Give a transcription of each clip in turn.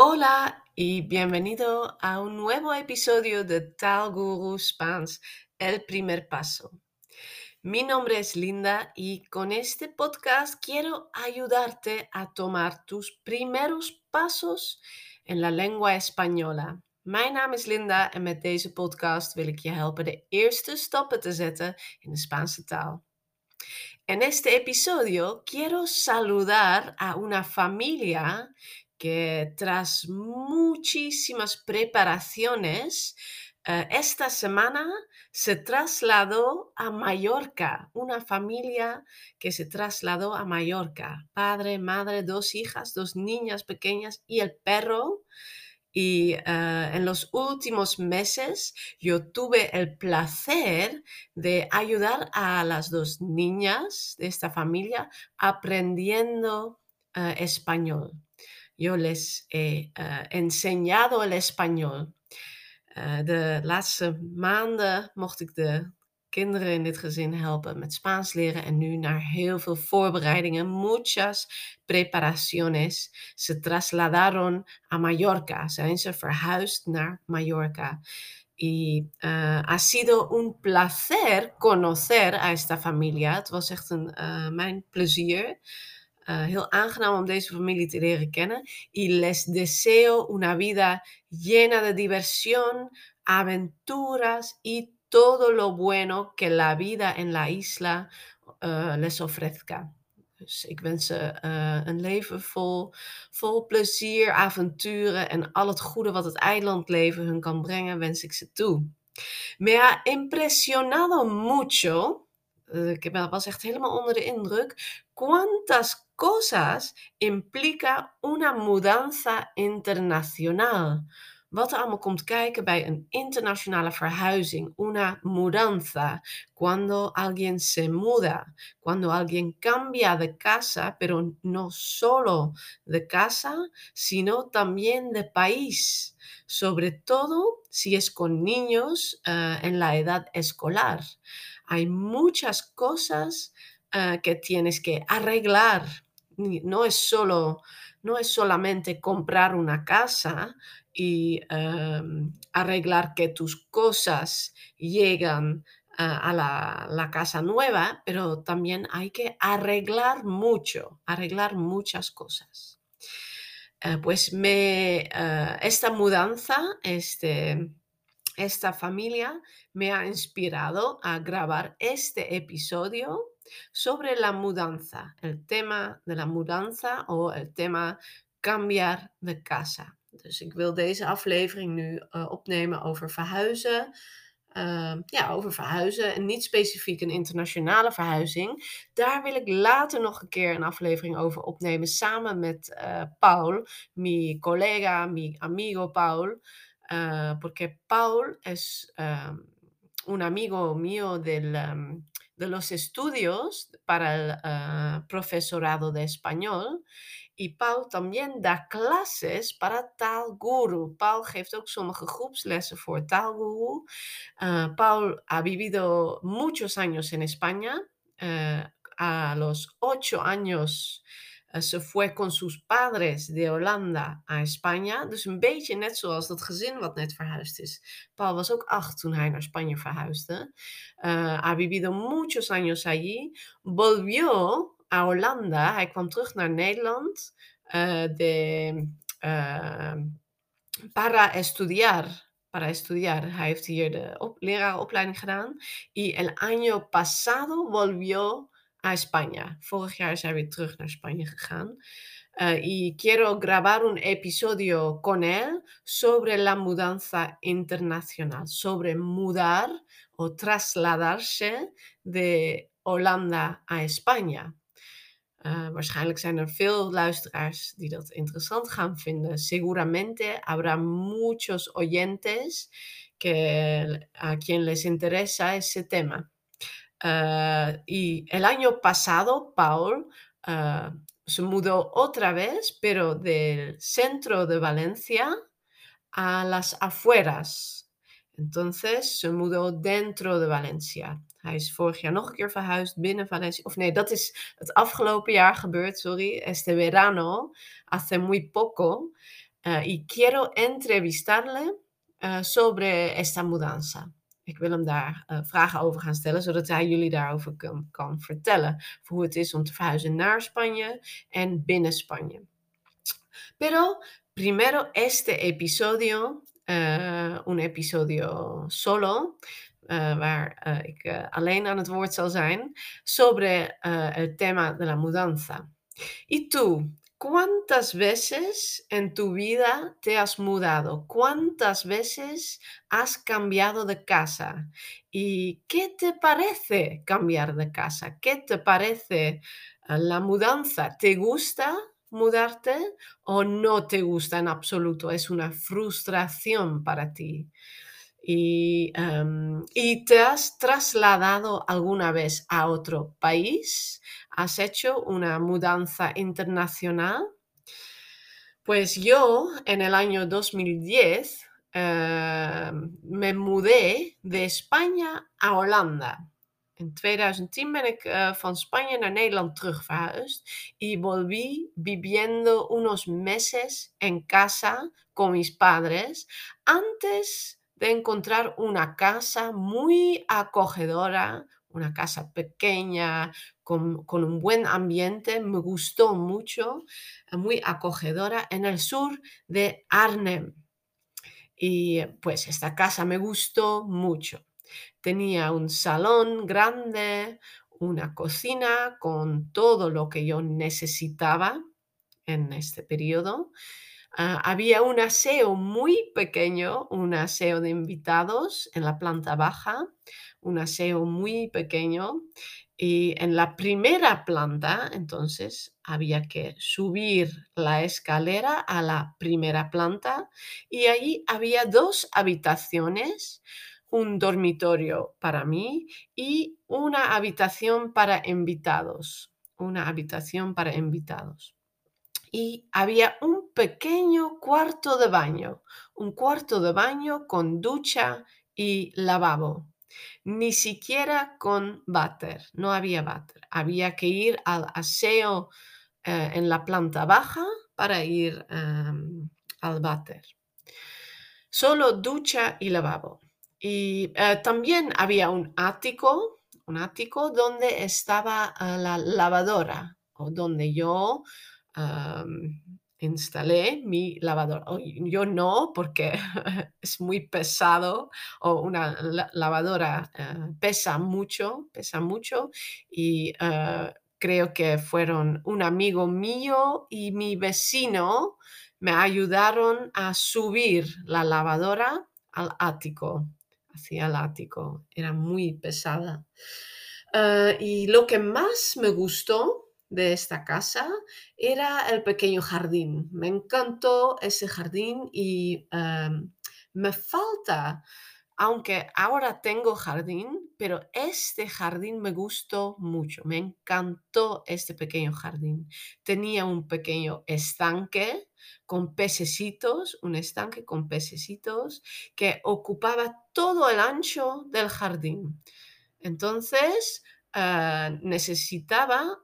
Hola y bienvenido a un nuevo episodio de Tal Guru Spans, el primer paso. Mi nombre es Linda y con este podcast quiero ayudarte a tomar tus primeros pasos in la lengua española. Mijn naam is Linda en met deze podcast wil ik je helpen de eerste stappen te zetten in de Spaanse taal. En este episodio quiero saludar a una familia que tras muchísimas preparaciones, eh, esta semana se trasladó a Mallorca, una familia que se trasladó a Mallorca, padre, madre, dos hijas, dos niñas pequeñas y el perro. Y eh, en los últimos meses yo tuve el placer de ayudar a las dos niñas de esta familia aprendiendo eh, español. Yo les he uh, enseñado el español. Uh, de laatste maanden mocht ik de kinderen in dit gezin helpen met Spaans leren en nu naar heel veel voorbereidingen, muchas preparaciones. Se trasladaron a Mallorca, zijn ze verhuisd naar Mallorca. Y uh, ha sido un placer conocer a esta familia. Het was echt een, mijn plezier uh, heel aangenaam om deze familie te leren kennen. Y les deseo una vida llena de diversión, aventuras y todo lo bueno que la vida en la isla uh, les ofrezca. Dus ik wens ze uh, een leven vol, vol plezier, avonturen en al het goede wat het eilandleven hun kan brengen, wens ik ze toe. Me ha impresionado mucho, uh, ik was echt helemaal onder de indruk, cuántas cosas implica una mudanza internacional. Wat er allemaal komt kijken bij een internationale. Una mudanza. Cuando alguien se muda. Cuando alguien cambia de casa, pero no solo de casa, sino también de país. Sobre todo si es con niños uh, en la edad escolar. Hay muchas cosas uh, que tienes que arreglar no es solo, no es solamente comprar una casa y um, arreglar que tus cosas llegan a la, la, casa nueva, pero también hay que arreglar mucho, arreglar muchas cosas. Uh, pues me, uh, esta mudanza, este, esta familia me ha inspirado a grabar este episodio sobre la mudanza, el tema de la mudanza o el tema cambiar de casa. Dus ik wil deze aflevering nu uh, opnemen over verhuizen. Uh, ja, over verhuizen en niet specifiek een internationale verhuizing. Daar wil ik later nog een keer een aflevering over opnemen samen met uh, Paul, mi collega, mi amigo Paul. porque Paul es un amigo mío del, um, de los estudios para el uh, profesorado de español. Y Paul también da clases para Taalguru. Paul geeft ook sommige groepslessen voor Taalguru. Uh, Paul ha vivido muchos años en España. Uh, a los ocho años uh, se fue con sus padres de Holanda a España. Dus een beetje net zoals dat gezin wat net verhuisd is. Paul was ook acht toen hij naar Spanje verhuisde. Uh, ha vivido muchos años allí. Volvió a Holanda. Hij kwam terug naar Nederland. Uh, de, para estudiar para estudiar. Hij heeft hier de op, gedaan. Y el año pasado volvió a España. Vorig jaar hij weer terug naar Spanje gegaan. Uh, y quiero grabar un episodio con él sobre la mudanza internacional, sobre mudar o trasladarse de Holanda a España. Uh, waarschijnlijk zijn er veel luisteraars die dat interessant gaan vinden. Seguramente habrá muchos oyentes que a quien les interesa ese tema. Uh, y el año pasado, Paul uh, se mudó otra vez, pero del centro de Valencia a las afueras. Entonces se mudó dentro de Valencia. Hij is vorig jaar nog een keer verhuisd binnen Valencia. Of nee, dat is het afgelopen jaar gebeurd, sorry. Este verano, hace muy poco. eh, y quiero entrevistarle sobre esta mudanza. Ik wil hem daar uh, vragen over gaan stellen, zodat hij jullie daarover kan, kan vertellen. Voor hoe het is om te verhuizen naar Spanje en binnen Spanje. Pero primero este episodio, uh, un episodio solo, uh, waar ik alleen aan het woord zal zijn, sobre el tema de la mudanza. ¿Y tú? ¿Cuántas veces en tu vida te has mudado? ¿Cuántas veces has cambiado de casa? ¿Y qué te parece cambiar de casa? ¿Qué te parece la mudanza? ¿Te gusta mudarte o no te gusta en absoluto? Es una frustración para ti. Y, um, ¿Y, te has trasladado alguna vez a otro país? ¿Has hecho una mudanza internacional? Pues yo en el año 2010 uh, me mudé de España a Holanda. In 2010 ben ik uh, van Spanje naar Nederland terug verhuisd y volví viviendo unos meses en casa con mis padres antes de encontrar una casa muy acogedora, una casa pequeña, con, con, un buen ambiente, me gustó mucho, muy acogedora, en el sur de Arnhem. Y pues esta casa me gustó mucho. Tenía un salón grande, una cocina con todo lo que yo necesitaba en este periodo. Uh, había un aseo muy pequeño, un aseo de invitados en la planta baja, un aseo muy pequeño. Y en la primera planta, entonces, había que subir la escalera a la primera planta y allí había dos habitaciones un dormitorio para mí y una habitación para invitados. Una habitación para invitados. Y había un pequeño cuarto de baño, un cuarto de baño con ducha y lavabo. Ni siquiera con váter, no había váter. Había que ir al aseo eh, en la planta baja para ir um, al váter. Solo ducha y lavabo. Y eh, también había un ático, un ático donde estaba uh, la lavadora o donde yo instalé mi lavadora. Yo no, porque es muy pesado o una la lavadora uh, pesa mucho, pesa mucho y uh, creo que fueron un amigo mío y mi vecino me ayudaron a subir la lavadora al ático hacia el ático. Era muy pesada. Uh, y lo que más me gustó de esta casa era el pequeño jardín. Me encantó ese jardín y um, me falta, aunque ahora tengo jardín, pero este jardín me gustó mucho. Me encantó este pequeño jardín. Tenía un pequeño estanque con pececitos, un estanque con pececitos que ocupaba todo el ancho del jardín. Entonces uh, necesitaba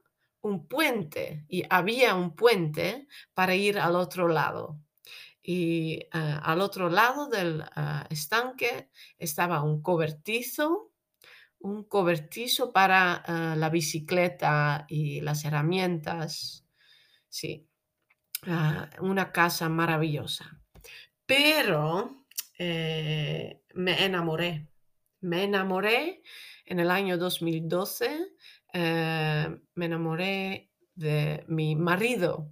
un puente y había un puente para ir al otro lado. Y uh, al otro lado del uh, estanque estaba un cobertizo, un cobertizo para la bicicleta y las herramientas. Sí, Ah, una casa maravillosa. Pero eh, me enamoré. Me enamoré en el año 2012. Eh, me enamoré de mi marido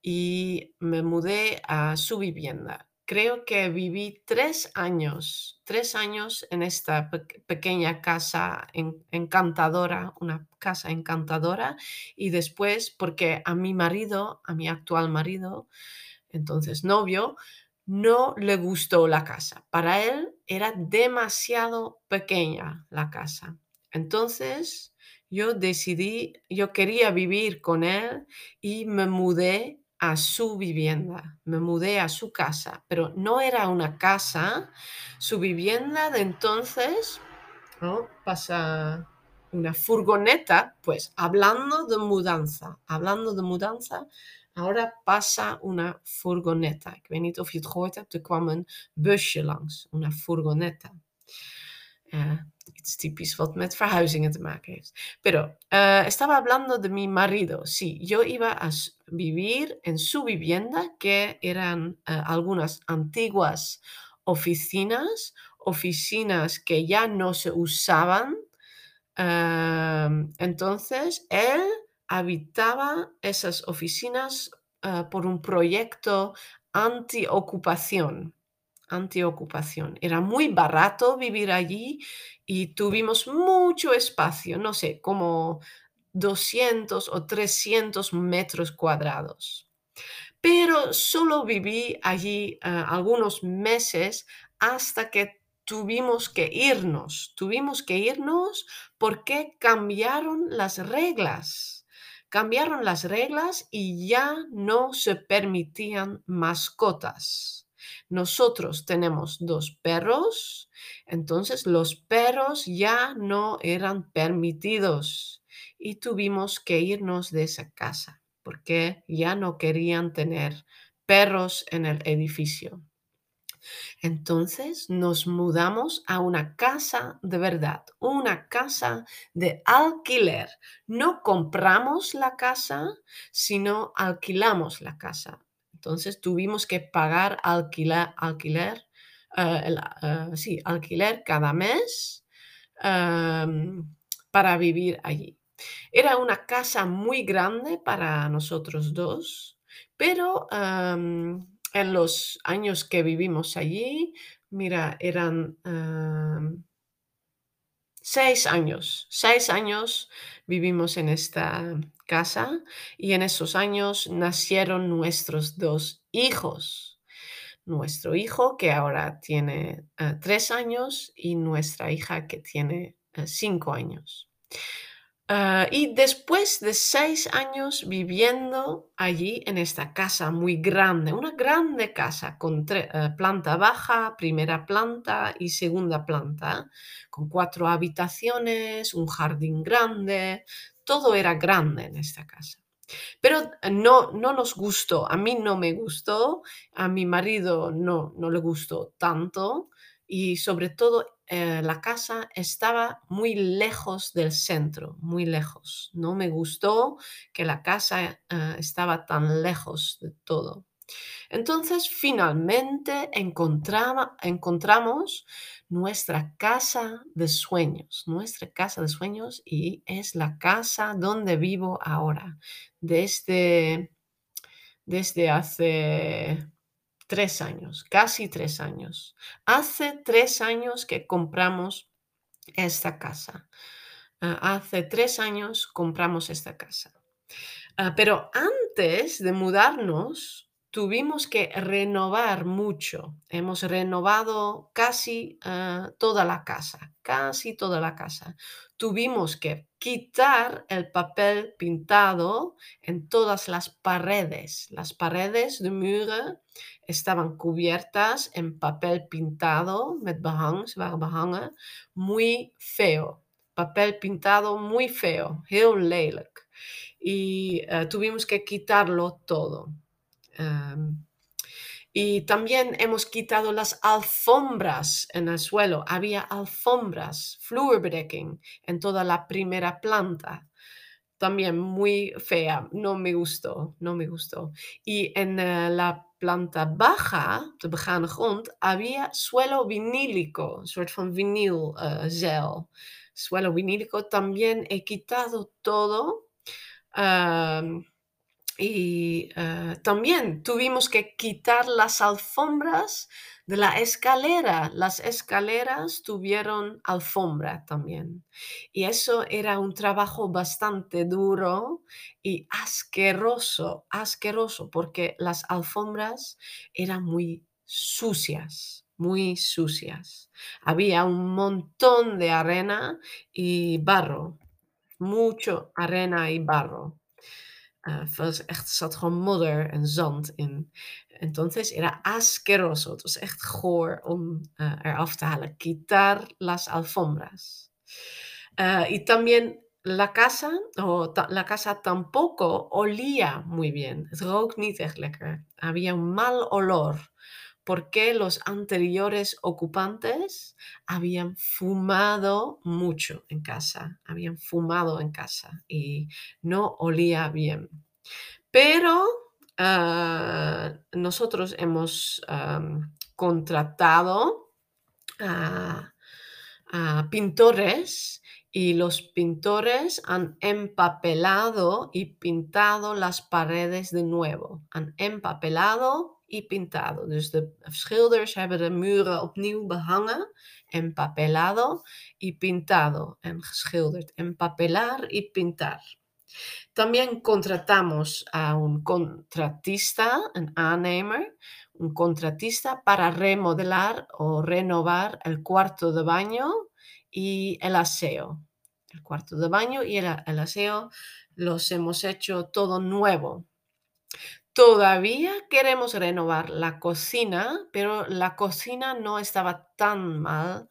y me mudé a su vivienda creo que viví tres años, tres años en esta pequeña casa encantadora, una casa encantadora, y después, porque a mi marido, a mi actual marido, entonces novio, no le gustó la casa. Para él era demasiado pequeña la casa. Entonces yo decidí, yo quería vivir con él y me mudé a su vivienda, me mudé a su casa, pero no era una casa, su vivienda de entonces, ¿no? pasa una furgoneta, pues hablando de mudanza, hablando de mudanza, Ahora pasa una furgoneta. Ik weet niet of je het gehoord hebt, er kwam een busje una furgoneta. Uh, typisch wat met verhuizingen. Pero uh, estaba hablando de mi marido. Sí, yo iba a vivir en su vivienda, que eran uh, algunas antiguas oficinas, oficinas que ya no se usaban. Uh, entonces, él habitaba esas oficinas uh, por un proyecto anti-ocupación. Anti-ocupación. Era muy barato vivir allí y tuvimos mucho espacio, no sé, como 200 o 300 metros cuadrados. Pero solo viví allí uh, algunos meses hasta que tuvimos que irnos. Tuvimos que irnos porque cambiaron las reglas. Cambiaron las reglas y ya no se permitían mascotas. Nosotros tenemos dos perros, entonces los perros ya no eran permitidos y tuvimos que irnos de esa casa porque ya no querían tener perros en el edificio. Entonces nos mudamos a una casa de verdad, una casa de alquiler. No compramos la casa, sino alquilamos la casa. Entonces tuvimos que pagar alquiler, alquiler, uh, uh, sí, alquiler cada mes um, para vivir allí. Era una casa muy grande para nosotros dos, pero um, en los años que vivimos allí, mira, eran uh, seis años, seis años vivimos en esta casa y en esos años nacieron nuestros dos hijos. Nuestro hijo que ahora tiene uh, tres años y nuestra hija que tiene uh, cinco años. Uh, y después de seis años viviendo allí en esta casa muy grande, una grande casa con uh, planta baja, primera planta y segunda planta, con cuatro habitaciones, un jardín grande, todo era grande en esta casa. Pero no, no nos gustó, a mí no me gustó, a mi marido no, no le gustó tanto y sobre todo eh, la casa estaba muy lejos del centro, muy lejos. No me gustó que la casa eh, estaba tan lejos de todo. Entonces, finalmente encontramos nuestra casa de sueños, nuestra casa de sueños y es la casa donde vivo ahora. Desde, desde hace tres años, casi tres años. Hace tres años que compramos esta casa. Ah, hace tres años compramos esta casa. Ah, pero antes de mudarnos, tuvimos que renovar mucho. Hemos renovado casi ah, toda la casa, casi toda la casa. Tuvimos que quitar el papel pintado en todas las paredes. Las paredes de mure estaban cubiertas en papel pintado, met behang, ze waren behangen, muy feo. Papel pintado muy feo, heel lelijk. Y uh, tuvimos que quitarlo todo. Um, y también hemos quitado las alfombras en el suelo. Había alfombras, vloerbedekking, en toda la primera planta. También muy fea, no me gustó, no me gustó. Y en uh, la planta baja, de begane grond, había suelo vinílico, een soort van vinylzeil. Uh, suelo vinílico. También he quitado todo. Um, y uh, también tuvimos que quitar las alfombras de la escalera. Las escaleras tuvieron alfombra también. Y eso era un trabajo bastante duro y asqueroso, asqueroso, porque las alfombras eran muy sucias, muy sucias. Había un montón de arena y barro, mucho arena y barro. Uh, was echt, zat gewoon modder en zand in. Entonces era asqueroso. Het was echt goor om uh, eraf te halen. Quitar las alfombras. Uh, y también la casa, o la casa tampoco olía muy bien. Het rook niet echt lekker. Había un mal olor porque los anteriores ocupantes habían fumado mucho en casa, habían fumado en casa y no olía bien. Pero ah, nosotros hemos contratado a, pintores y los pintores han empapelado y pintado las paredes de nuevo. Han empapelado y pintado. Dus de schilders hebben de muren opnieuw behangen, empapelado y pintado en geschilderd. Empapelar y pintar. También contratamos a un contratista, un aannemer, un contratista para remodelar o renovar el cuarto de baño y el aseo. El cuarto de baño y el, aseo los hemos hecho todo nuevo. Todavía queremos renovar la cocina, pero la cocina no estaba tan mal,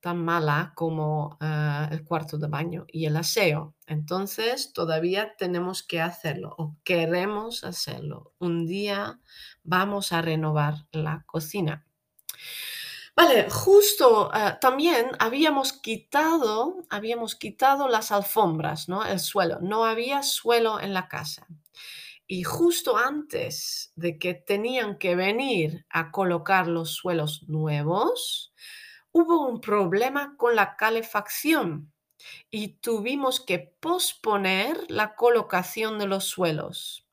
tan mala como ah, el cuarto de baño y el aseo. Entonces todavía tenemos que hacerlo o queremos hacerlo. Un día vamos a renovar la cocina. Vale, justo ah, también habíamos quitado, habíamos quitado las alfombras, ¿no? El suelo. No había suelo en la casa. Y justo antes de que tenían que venir a colocar los suelos nuevos, hubo un problema con la calefacción y tuvimos que posponer la colocación de los suelos.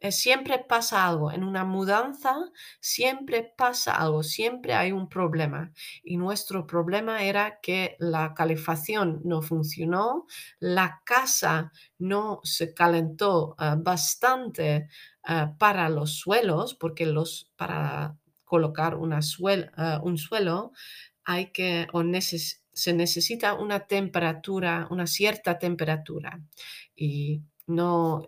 Eh, siempre pasa algo. En una mudanza siempre pasa algo, siempre hay un problema. Y nuestro problema era que la calefacción no funcionó, la casa no se calentó ah, bastante ah, para los suelos, porque los, para colocar un suelo hay que o se necesita una temperatura, una cierta temperatura. Y no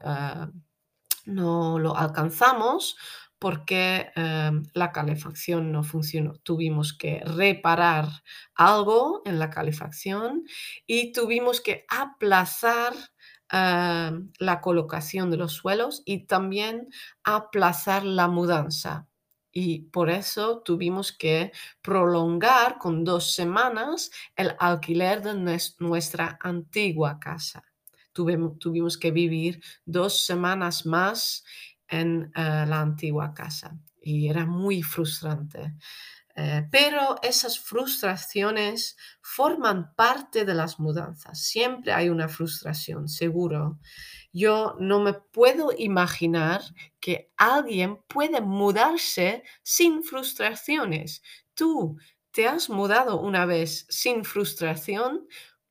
no lo alcanzamos porque em, la calefacción no funcionó. Tuvimos que reparar algo en la calefacción y tuvimos que aplazar em, la colocación de los suelos y también aplazar la mudanza. Y por eso tuvimos que prolongar con dos semanas el alquiler de nuestra antigua casa tuvimos, que vivir dos semanas más en eh, la antigua casa y era muy frustrante. Eh, pero esas frustraciones forman parte de las mudanzas. Siempre hay una frustración, seguro. Yo no me puedo imaginar que alguien puede mudarse sin frustraciones. Tú te has mudado una vez sin frustración,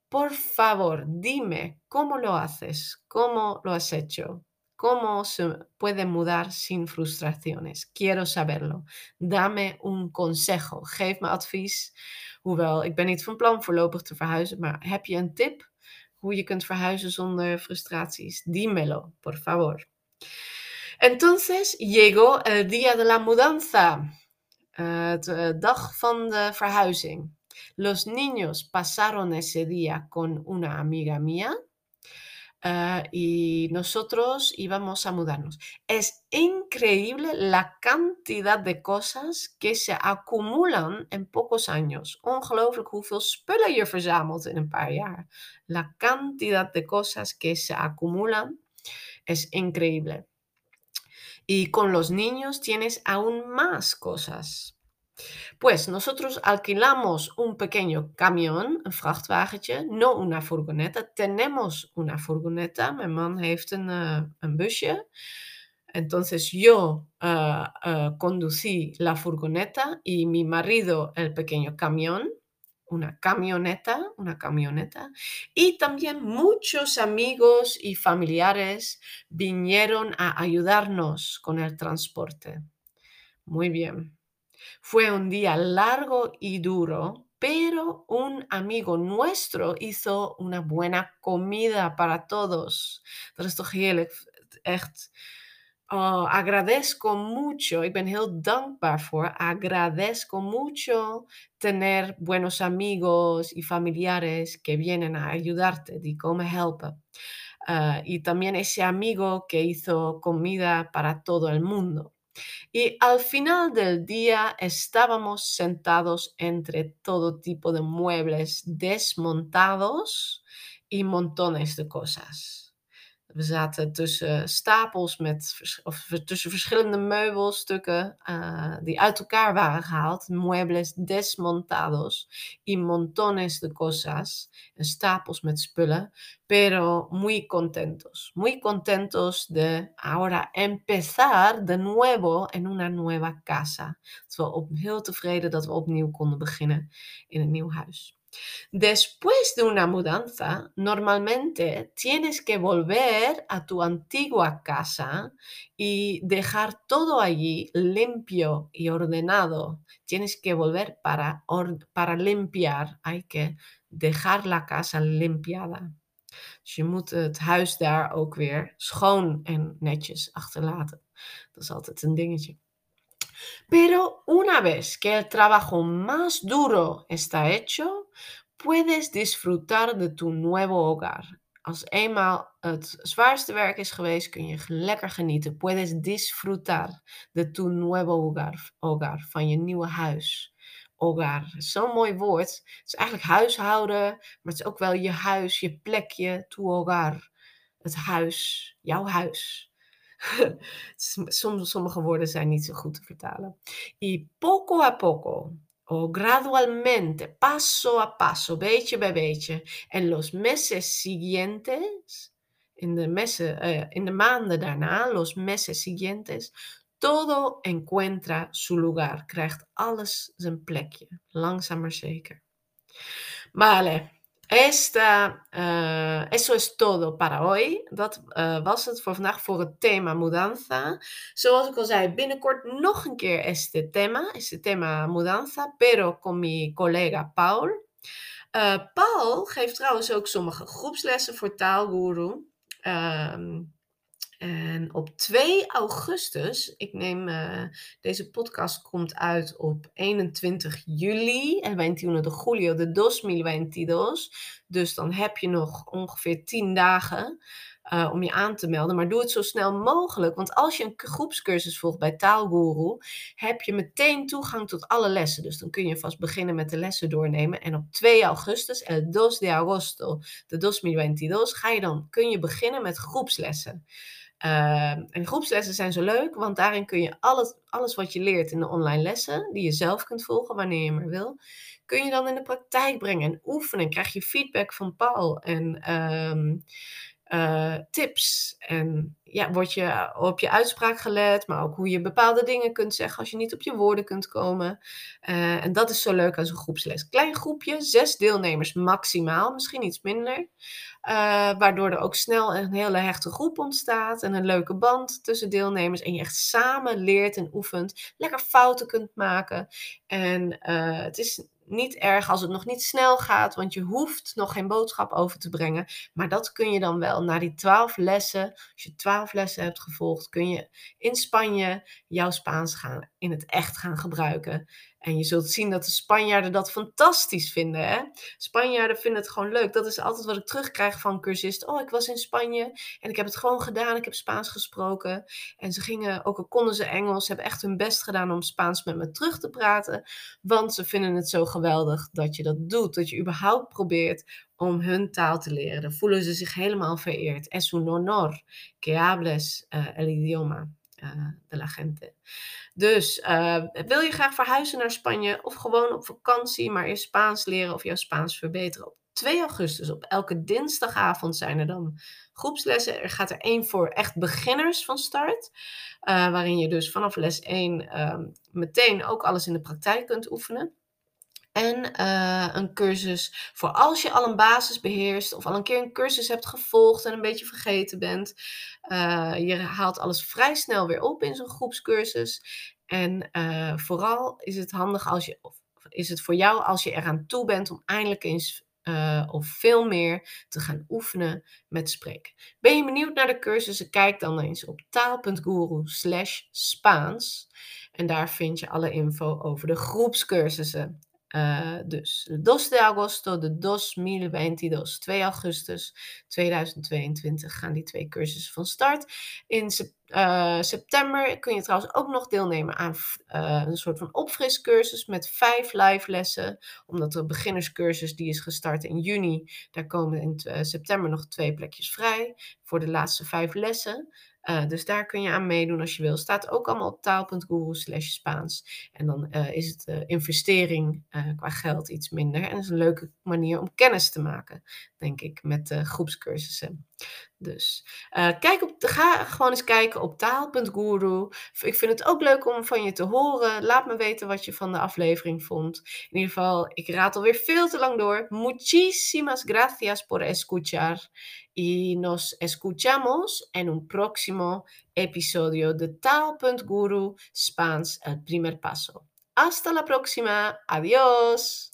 por favor, dime cómo lo haces, cómo lo has hecho, cómo se puede mudar sin frustraciones. Quiero saberlo. Dame un consejo. Geef me advies. Hoewel, ik ben niet van plan voorlopig te verhuizen, maar heb je een tip hoe je kunt verhuizen zonder frustraties? Dímelo, por favor. Entonces llegó el día de la mudanza. Het uh, dag van de verhuizing. Los niños pasaron ese día con una amiga mía ah, y nosotros íbamos a mudarnos. Es increíble la cantidad de cosas que se acumulan en pocos años. Ongelooflijk hoeveel spullen je verzamelt in een paar jaar. La cantidad de cosas que se acumulan es increíble. Y con los niños tienes aún más cosas. Pues nosotros alquilamos un pequeño camión, un vrachtwagentje, no una furgoneta. Tenemos una furgoneta. Mi man heeft een, uh, een busje. Entonces yo uh, uh, conducí la furgoneta y mi marido el pequeño camión, una camioneta, una camioneta. Y también muchos amigos y familiares vinieron a ayudarnos con el transporte. Muy bien. Fue un día largo y duro, pero un amigo nuestro hizo una buena comida para todos. Echt Oh, agradezco mucho, ik ben heel dankbaar voor. Agradezco mucho tener buenos amigos y familiares que vienen a ayudarte, die komen helpen. Ah, y también ese amigo que hizo comida para todo el mundo. Y al final del día estábamos sentados entre todo tipo de muebles desmontados y montones de cosas. We zaten tussen stapels met, of tussen verschillende meubelstukken uh, die uit elkaar waren gehaald. Muebles desmontados y montones de cosas. Stapels met spullen. Pero muy contentos. Muy contentos de ahora empezar de nuevo en una nueva casa. Dat we op, heel tevreden dat we opnieuw konden beginnen in een nieuw huis. Después de una mudanza, normalmente tienes que volver a tu antigua casa y dejar todo allí limpio y ordenado. Tienes que volver para, para limpiar. Hay que dejar la casa limpiada. Je moet het huis daar ook weer schoon en netjes achterlaten. Dat is altijd een dingetje. Pero una vez que el trabajo más duro está hecho, puedes disfrutar de tu nuevo hogar. Als eenmaal het zwaarste werk is geweest, kun je lekker genieten. Puedes disfrutar de tu nuevo hogar, hogar van je nieuwe huis. Hogar, zo'n mooi woord. Het is eigenlijk huishouden, maar het is ook wel je huis, je plekje, tu hogar. Het huis, jouw huis. Sommige woorden zijn niet zo goed te vertalen. Y poco a poco, o gradualmente, paso a paso, beetje bij beetje. En los meses siguientes, in de, meses, uh, in de maanden daarna, los meses siguientes, todo encuentra su lugar. Krijgt alles zijn plekje. Langzaam maar zeker. Vale. Esta, uh, eso es todo para hoy. Dat uh, was het voor vandaag voor het thema mudanza. Zoals ik al zei, binnenkort nog een keer este tema, este tema mudanza, pero con mi collega Paul. Uh, Paul geeft trouwens ook sommige groepslessen voor Taalguru. Uh, en op 2 augustus, ik neem uh, deze podcast komt uit op 21 juli, en 21 de julio de 2022. Dus dan heb je nog ongeveer 10 dagen uh, om je aan te melden. Maar doe het zo snel mogelijk, want als je een groepscursus volgt bij Taalguru, heb je meteen toegang tot alle lessen. Dus dan kun je vast beginnen met de lessen doornemen. En op 2 augustus, el 2 de agosto de 2022, ga je dan, kun je beginnen met groepslessen. Uh, en groepslessen zijn zo leuk, want daarin kun je alles, alles wat je leert in de online lessen, die je zelf kunt volgen wanneer je maar wil, kun je dan in de praktijk brengen en oefenen. Krijg je feedback van Paul en um, uh, tips. En ja, word je op je uitspraak gelet, maar ook hoe je bepaalde dingen kunt zeggen als je niet op je woorden kunt komen. Uh, en dat is zo leuk als een groepsles. Klein groepje, zes deelnemers maximaal, misschien iets minder. Uh, waardoor er ook snel een hele hechte groep ontstaat en een leuke band tussen deelnemers. En je echt samen leert en oefent, lekker fouten kunt maken. En het is niet erg als het nog niet snel gaat, want je hoeft nog geen boodschap over te brengen. Maar dat kun je dan wel. Na die twaalf lessen, als je twaalf lessen hebt gevolgd, kun je in Spanje jouw Spaans gaan, in het echt gaan gebruiken. En je zult zien dat de Spanjaarden dat fantastisch vinden. Hè? Spanjaarden vinden het gewoon leuk. Dat is altijd wat ik terugkrijg van cursisten. Oh, ik was in Spanje en ik heb het gewoon gedaan. Ik heb Spaans gesproken. En ze gingen, ook al konden ze Engels, hebben echt hun best gedaan om Spaans met me terug te praten. Want ze vinden het zo geweldig dat je dat doet. Dat je überhaupt probeert om hun taal te leren. Dan voelen ze zich helemaal vereerd. Es un honor que hables uh, el idioma uh, de la gente. Dus uh, wil je graag verhuizen naar Spanje of gewoon op vakantie, maar eerst Spaans leren of jouw Spaans verbeteren? Op 2 augustus, op elke dinsdagavond zijn er dan groepslessen. Er gaat er één voor echt beginners van start, uh, waarin je dus vanaf les 1 uh, meteen ook alles in de praktijk kunt oefenen. En uh, een cursus voor als je al een basis beheerst of al een keer een cursus hebt gevolgd en een beetje vergeten bent. Uh, je haalt alles vrij snel weer op in zo'n groepscursus. En uh, vooral is het handig als je, of is het voor jou als je eraan toe bent om eindelijk eens of veel meer te gaan oefenen met spreken. Ben je benieuwd naar de cursussen? Kijk dan eens op taal.guru Spaans. En daar vind je alle info over de groepscursussen. Uh, dus de 2 de agosto de 2022, 2 augustus 2022 gaan die twee cursussen van start. In uh, september kun je trouwens ook nog deelnemen aan uh, een soort van opfriscursus met vijf live lessen. Omdat de beginnerscursus die is gestart in juni, daar komen in september nog twee plekjes vrij voor de laatste vijf lessen. Uh, dus daar kun je aan meedoen als je wil. Staat ook allemaal op taal.guru slash Spaans. En dan uh, is het uh, investering qua geld iets minder. En dat is een leuke manier om kennis te maken, denk ik, met groepscursussen. Dus kijk op, ga gewoon eens kijken op taal.guru. Ik vind het ook leuk om van je te horen. Laat me weten wat je van de aflevering vond. In ieder geval, ik raad alweer veel te lang door. Muchísimas gracias por escuchar. y nos escuchamos en un próximo episodio de Tal.guru Spans el primer paso. Hasta la próxima. Adiós.